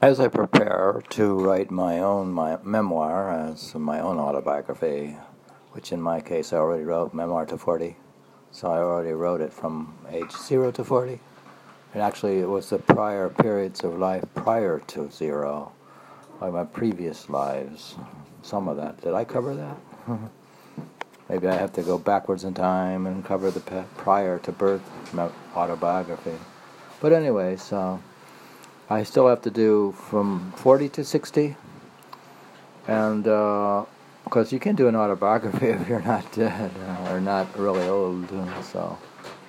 As I prepare to write my own my memoir as my own autobiography, which in my case I already wrote Memoir to 40, so I already wrote it from age 0 to 40. And actually, it was the prior periods of life prior to zero, like my previous lives. Some of that. Did I cover that? Maybe I have to go backwards in time and cover the prior to birth autobiography. But anyway, so I still have to do from 40 to 60. And because uh, you can't do an autobiography if you're not dead or not really old. So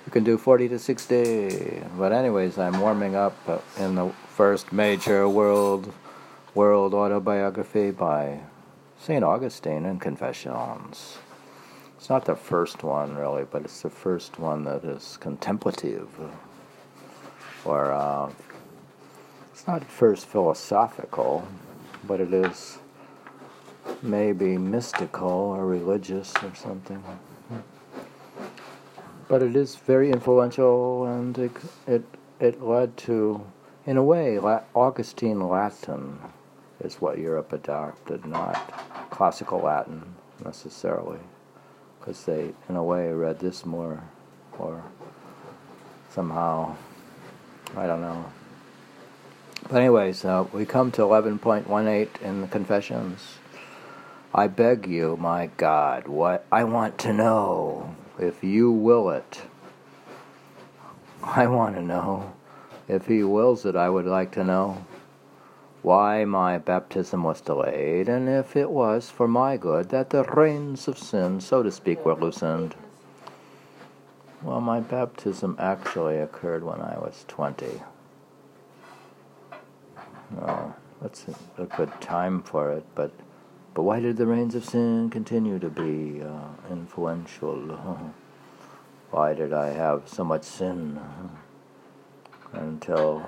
you can do 40 to 60. But anyways, I'm warming up in the first major world world autobiography by St. Augustine in Confessions. It's not the first one, really, but it's the first one that is contemplative. Or, uh, it's not first philosophical, but it is maybe mystical or religious or something. But it is very influential, and it, it, it led to, in a way, Augustine Latin is what Europe adopted, not classical Latin necessarily because they, in a way, read this more, or somehow, I don't know. But anyways, uh, we come to 11.18 in the Confessions. I beg you, my God, what I want to know, if you will it. I want to know. If he wills it, I would like to know why my baptism was delayed, and if it was for my good that the reins of sin, so to speak, were loosened. Well, my baptism actually occurred when I was 20. Well, that's a good time for it, but but why did the reins of sin continue to be uh, influential? why did I have so much sin until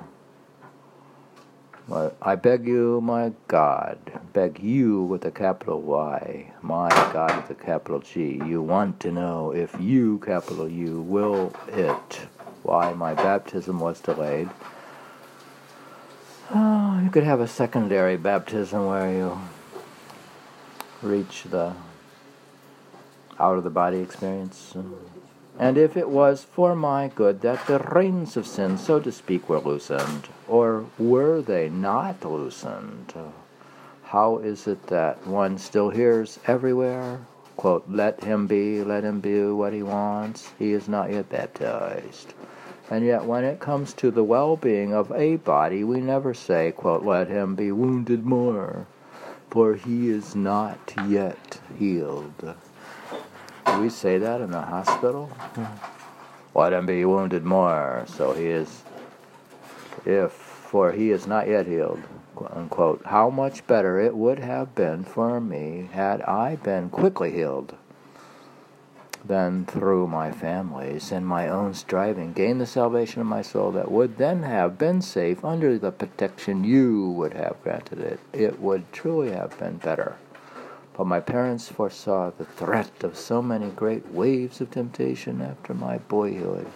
I beg you, my God, beg you with a capital Y, my God with a capital G. You want to know if you, capital U, will it, why my baptism was delayed. Oh, you could have a secondary baptism where you reach the out of the body experience. And if it was for my good that the reins of sin, so to speak, were loosened, or were they not loosened? How is it that one still hears everywhere, quote, let him be, let him be what he wants, he is not yet baptized. And yet when it comes to the well-being of a body, we never say, quote, let him be wounded more, for he is not yet healed. Do we say that in the hospital? Hmm. Let him be wounded more, so he is, if, for he is not yet healed, unquote. How much better it would have been for me had I been quickly healed than through my family's and my own striving gain the salvation of my soul that would then have been safe under the protection you would have granted it. It would truly have been better. But my parents foresaw the threat of so many great waves of temptation after my boyhood.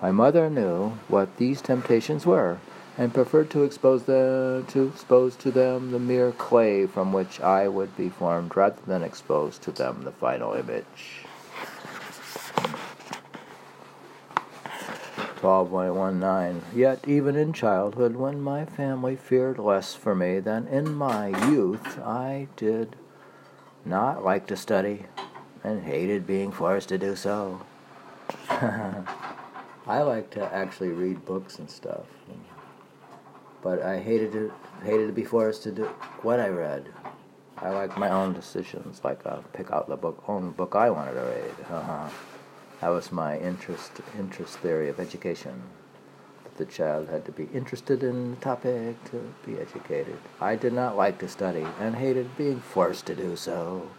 My mother knew what these temptations were, and preferred to expose the, to expose to them the mere clay from which I would be formed, rather than expose to them the final image. 12.19 Yet even in childhood, when my family feared less for me than in my youth, I did not like to study and hated being forced to do so. I like to actually read books and stuff, but I hated to hated to be forced to do what I read. I like my own decisions, like uh, pick out the book own book I wanted to read. Uh-huh. That was my interest interest theory of education That the child had to be interested in the topic to be educated. I did not like to study and hated being forced to do so.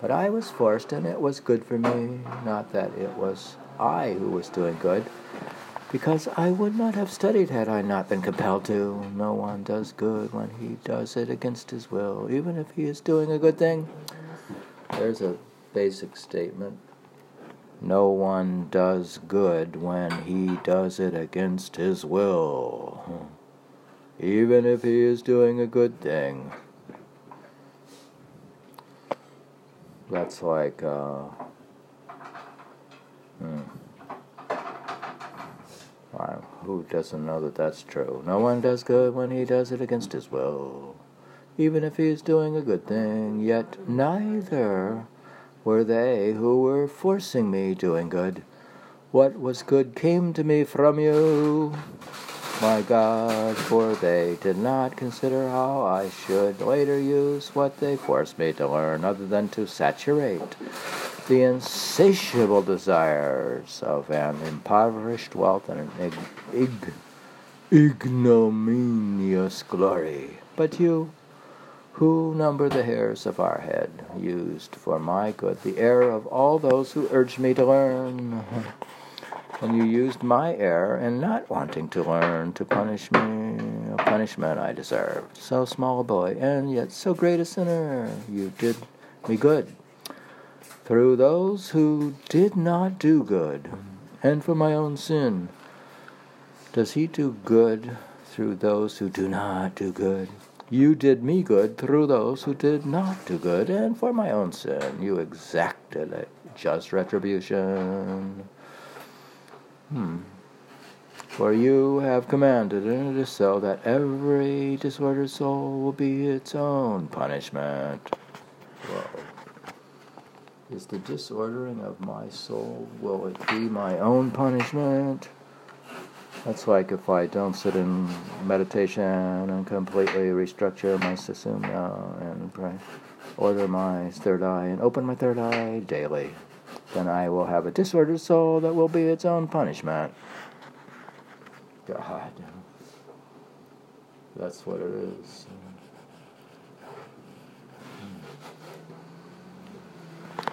But I was forced, and it was good for me. Not that it was I who was doing good, because I would not have studied had I not been compelled to. No one does good when he does it against his will, even if he is doing a good thing. There's a basic statement no one does good when he does it against his will. even if he is doing a good thing. That's like, uh, hmm. Who doesn't know that that's true? No one does good when he does it against his will, even if he is doing a good thing, yet neither were they who were forcing me doing good. What was good came to me from you, my God, for they did not consider how I should later use what they forced me to learn, other than to saturate the insatiable desires of an impoverished wealth and an ig- ig- ignominious glory. But you, who number the hairs of our head, used for my good the error of all those who urged me to learn. And you used my error in not wanting to learn to punish me, a punishment I deserved. So small a boy, and yet so great a sinner, you did me good. Through those who did not do good, and for my own sin, does he do good through those who do not do good? You did me good through those who did not do good, and for my own sin you exacted a just retribution. Hmm. For you have commanded, and it is so, that every disordered soul will be its own punishment. Whoa. Is the disordering of my soul, will it be my own punishment? That's like if I don't sit in meditation and completely restructure my now and pray, order my third eye and open my third eye daily then I will have a disordered soul that will be its own punishment. God. That's what it is.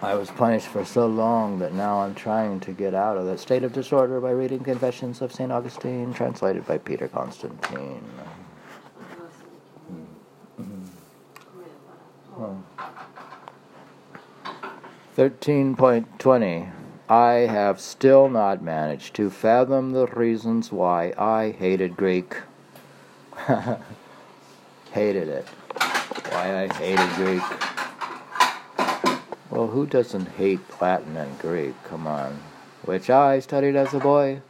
I was punished for so long that now I'm trying to get out of that state of disorder by reading Confessions of St. Augustine, translated by Peter Constantine. Mm-hmm. Oh. 13.20 I have still not managed to fathom the reasons why I hated Greek. hated it. Why I hated Greek. Well, who doesn't hate Latin and Greek? Come on. Which I studied as a boy.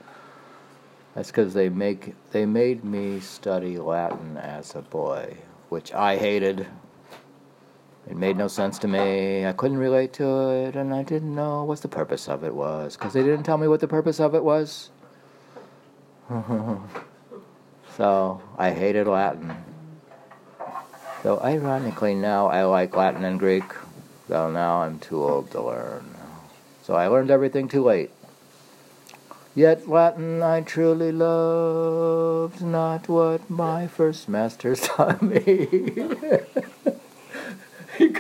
That's because they make they made me study Latin as a boy, which I hated. It made no sense to me. I couldn't relate to it, and I didn't know what the purpose of it was, because they didn't tell me what the purpose of it was. so I hated Latin. Though ironically now I like Latin and Greek, though now I'm too old to learn. So I learned everything too late. Yet Latin I truly loved, not what my first masters taught me.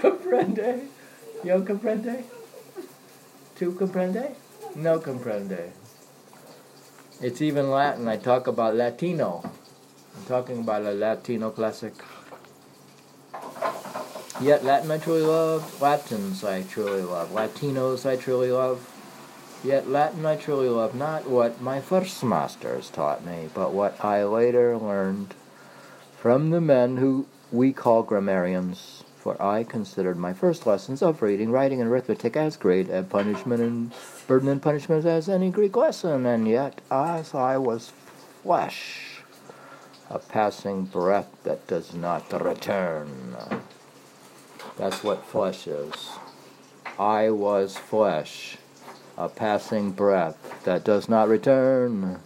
comprende? Yo comprende? Tu comprende? No comprende. It's even Latin. I talk about Latino. I'm talking about a Latino classic. Yet Latin I truly love, Latins I truly love, Latinos I truly love. Yet Latin I truly love not what my first masters taught me, but what I later learned from the men who we call grammarians for I considered my first lessons of reading, writing, and arithmetic as great a punishment and burden and punishment as any Greek lesson, and yet as I was flesh, a passing breath that does not return. That's what flesh is. I was flesh, a passing breath that does not return.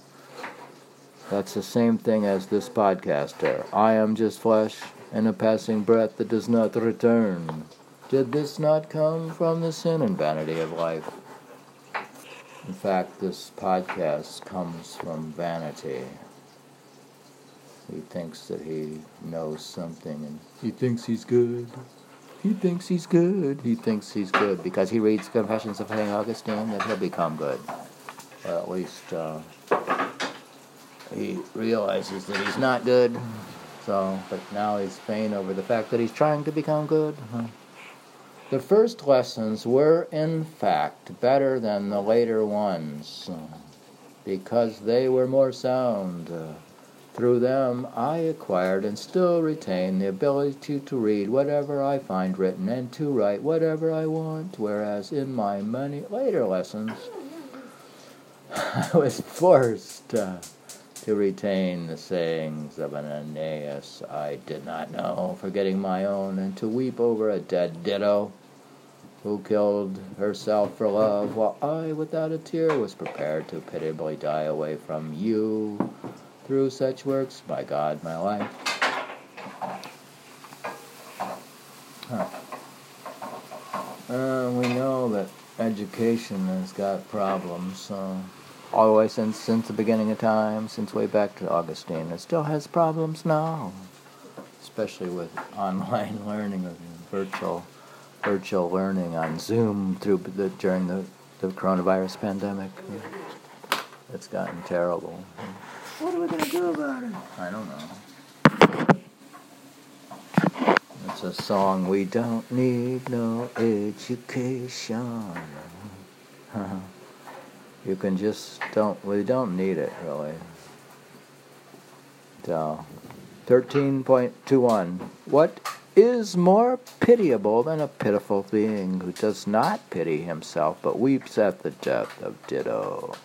That's the same thing as this podcaster. I am just flesh, and a passing breath that does not return. Did this not come from the sin and vanity of life? In fact, this podcast comes from vanity. He thinks that he knows something and he thinks he's good. He thinks he's good. He thinks he's good because he reads Confessions of St. Augustine that he'll become good. Or at least uh, he realizes that he's not good so, but now he's pain over the fact that he's trying to become good. Uh-huh. The first lessons were, in fact, better than the later ones uh, because they were more sound. Uh, Through them I acquired and still retain the ability to read whatever I find written and to write whatever I want, whereas in my many later lessons I was forced uh, to retain the sayings of an Aeneas I did not know, forgetting my own, and to weep over a dead Dido who killed herself for love, while I, without a tear, was prepared to pitiably die away from you through such works, by God, my life. Huh. Uh, we know that education has got problems uh, all the way since since the beginning of time, since way back to Augustine. It still has problems now, especially with online learning or virtual virtual learning on Zoom through the during the, the coronavirus pandemic. It's gotten terrible. What are we going to do about it? I don't know. It's a song, We Don't Need No Education. you can just don't, we don't need it really. So, 13.21. What is more pitiable than a pitiful being who does not pity himself but weeps at the death of Dido?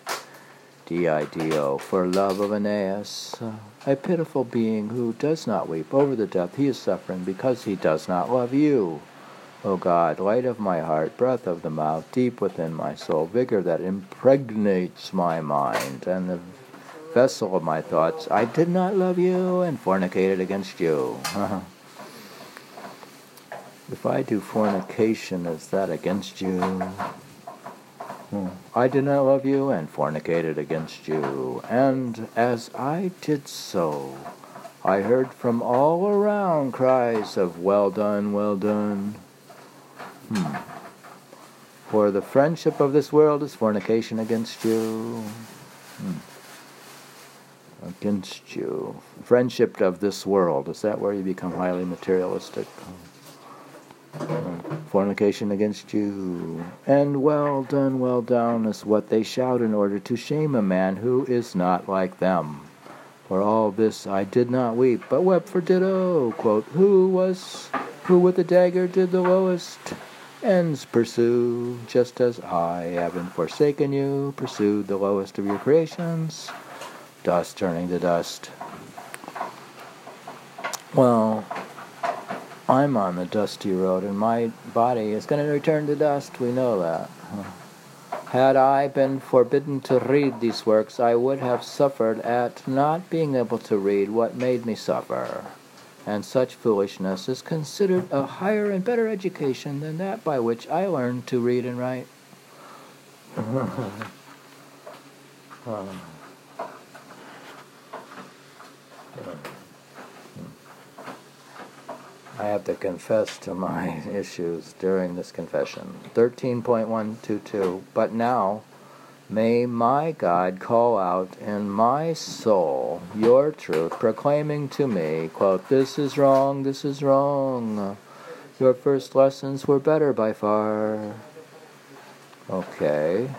Dido, for love of Aeneas, uh, a pitiful being who does not weep over the death he is suffering because he does not love you. O God, light of my heart, breath of the mouth, deep within my soul, vigor that impregnates my mind, and the vessel of my thoughts, I did not love you and fornicated against you. if I do fornication, is that against you? I did not love you and fornicated against you. And as I did so, I heard from all around cries of, Well done, well done. Hmm. For the friendship of this world is fornication against you. Hmm. Against you. Friendship of this world, is that where you become highly materialistic? Fornication against you. And well done, well done is what they shout in order to shame a man who is not like them. For all this I did not weep, but wept for Dido, quote, who was, who with the dagger did the lowest ends pursue, just as I, having forsaken you, pursued the lowest of your creations, dust turning to dust. Well, I'm on the dusty road and my body is going to return to dust. We know that. Had I been forbidden to read these works, I would have suffered at not being able to read what made me suffer. And such foolishness is considered a higher and better education than that by which I learned to read and write. I have to confess to my issues during this confession. 13.122. But now, may my God call out in my soul your truth, proclaiming to me, quote, This is wrong, this is wrong. Your first lessons were better by far. Okay.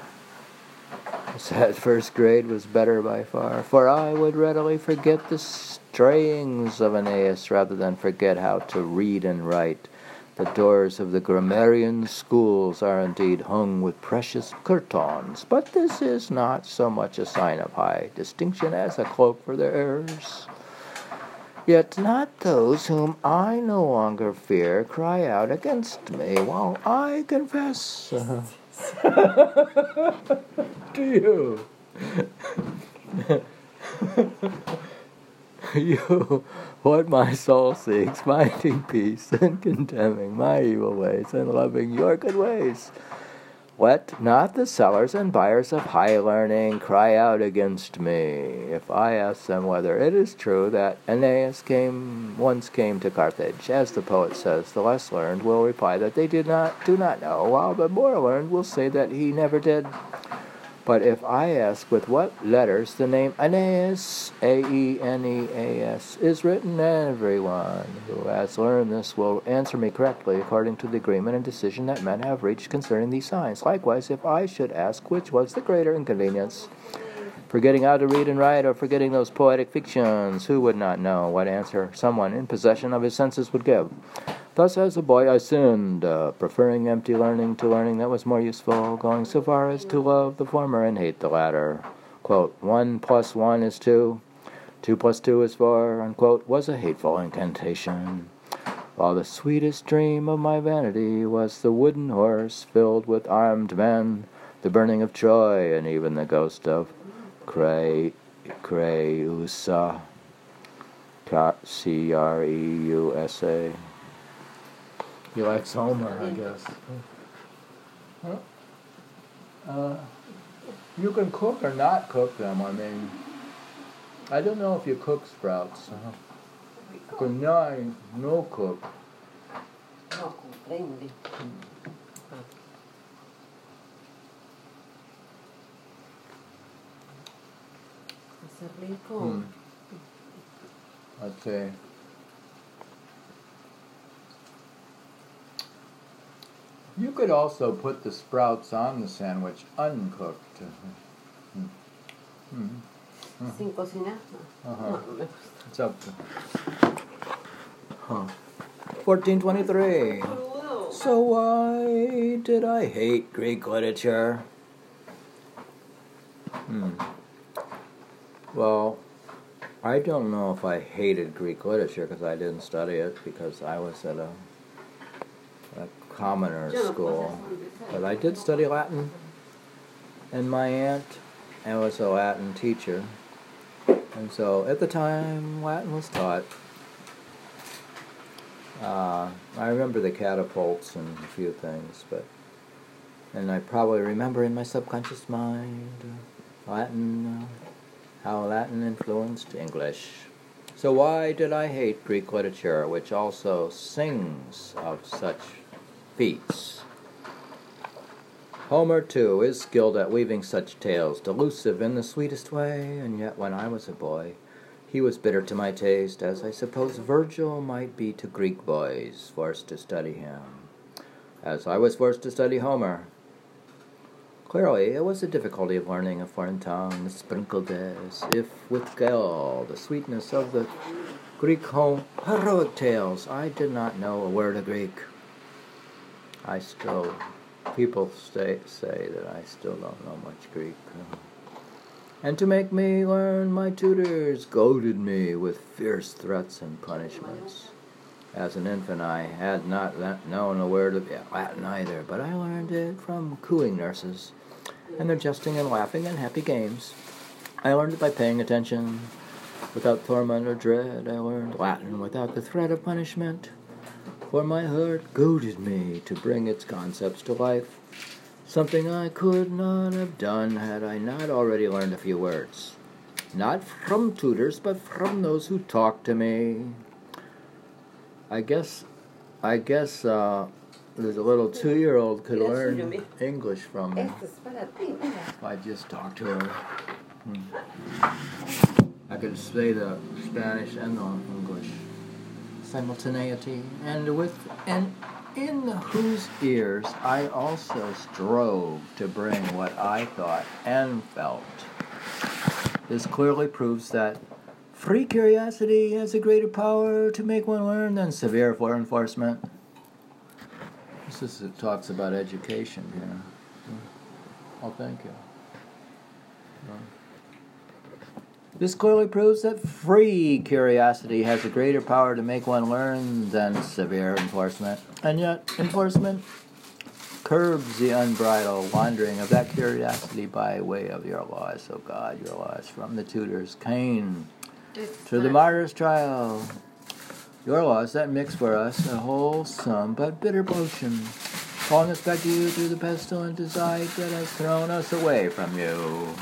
That first grade was better by far, for I would readily forget the strayings of Aeneas rather than forget how to read and write. The doors of the grammarian schools are indeed hung with precious curtains, but this is not so much a sign of high distinction as a cloak for their errors. Yet not those whom I no longer fear cry out against me, while I confess to you. you what my soul seeks, finding peace and condemning my evil ways and loving your good ways. Let not the sellers and buyers of high learning cry out against me. If I ask them whether it is true that Aeneas came once came to Carthage, as the poet says, the less learned will reply that they did not do not know, while the more learned will say that he never did. But if I ask with what letters the name Aeneas, A E N E A S, is written, everyone who has learned this will answer me correctly according to the agreement and decision that men have reached concerning these signs. Likewise, if I should ask which was the greater inconvenience, Forgetting how to read and write, or forgetting those poetic fictions, who would not know what answer someone in possession of his senses would give? Thus, as a boy, I sinned, uh, preferring empty learning to learning that was more useful, going so far as to love the former and hate the latter. Quote, one plus one is two, two plus two is four, unquote, was a hateful incantation. While the sweetest dream of my vanity was the wooden horse filled with armed men, the burning of Troy, and even the ghost of Cre, Creusa, C R E U S A. He likes Homer, I guess. Huh? Uh, you can cook or not cook them. I mean, I don't know if you cook sprouts. Uh-huh. But no, no cook. No comprendi. È rico. Hmm. I'd You could also put the sprouts on the sandwich uncooked. Hmm. Hmm. Sin cocinar? Uh-huh. No, no. It's up to. Huh. 1423. Crudo. So why did I hate Greek literature? Hmm. Well, I don't know if I hated Greek literature because I didn't study it because I was at a, a commoner Yo no puedo school. But I did study Latin, and my aunt and was a Latin teacher, and so at the time Latin was taught. Uh, I remember the catapults and a few things, but and I probably remember in my subconscious mind uh, Latin, uh, how Latin influenced English. So why did I hate Greek literature, which also sings of such feats? Homer, too, is skilled at weaving such tales, delusive in the sweetest way, and yet when I was a boy, he was bitter to my taste, as I suppose Virgil might be to Greek boys forced to study him, as I was forced to study Homer. Clearly, it was the difficulty of learning a foreign tongue that sprinkled as if with gall the sweetness of the Greek home heroic tales. I did not know a word of Greek. I still, people say, say that I still don't know much Greek. And to make me learn, my tutors goaded me with fierce threats and punishments. As an infant, I had not known a word of Latin either, but I learned it from cooing nurses and their jesting and laughing and happy games. I learned it by paying attention. Without torment or dread, I learned Latin without the threat of punishment. For my heart goaded me to bring its concepts to life, something I could not have done had I not already learned a few words. Not from tutors, but from those who talked to me. I guess, I guess, uh, there's a little two-year-old could learn. English from me Esto es para ti, mira. if I just talked to her. Hmm. I could say the Spanish and the simultaneity, and with and in whose ears I also strove to bring what I thought and felt. This clearly proves that free curiosity has a greater power to make one learn than severe for enforcement. This is, it talks about education here. Oh, thank you. This clearly proves that free curiosity has a greater power to make one learn than severe enforcement. And yet, enforcement curbs the unbridled wandering of that curiosity by way of your laws, O oh God, your laws from the tutors, cane to the martyr's trial. Your laws that mix for us a wholesome but bitter potion, calling us back to you through the pestilent desire that has thrown us away from you.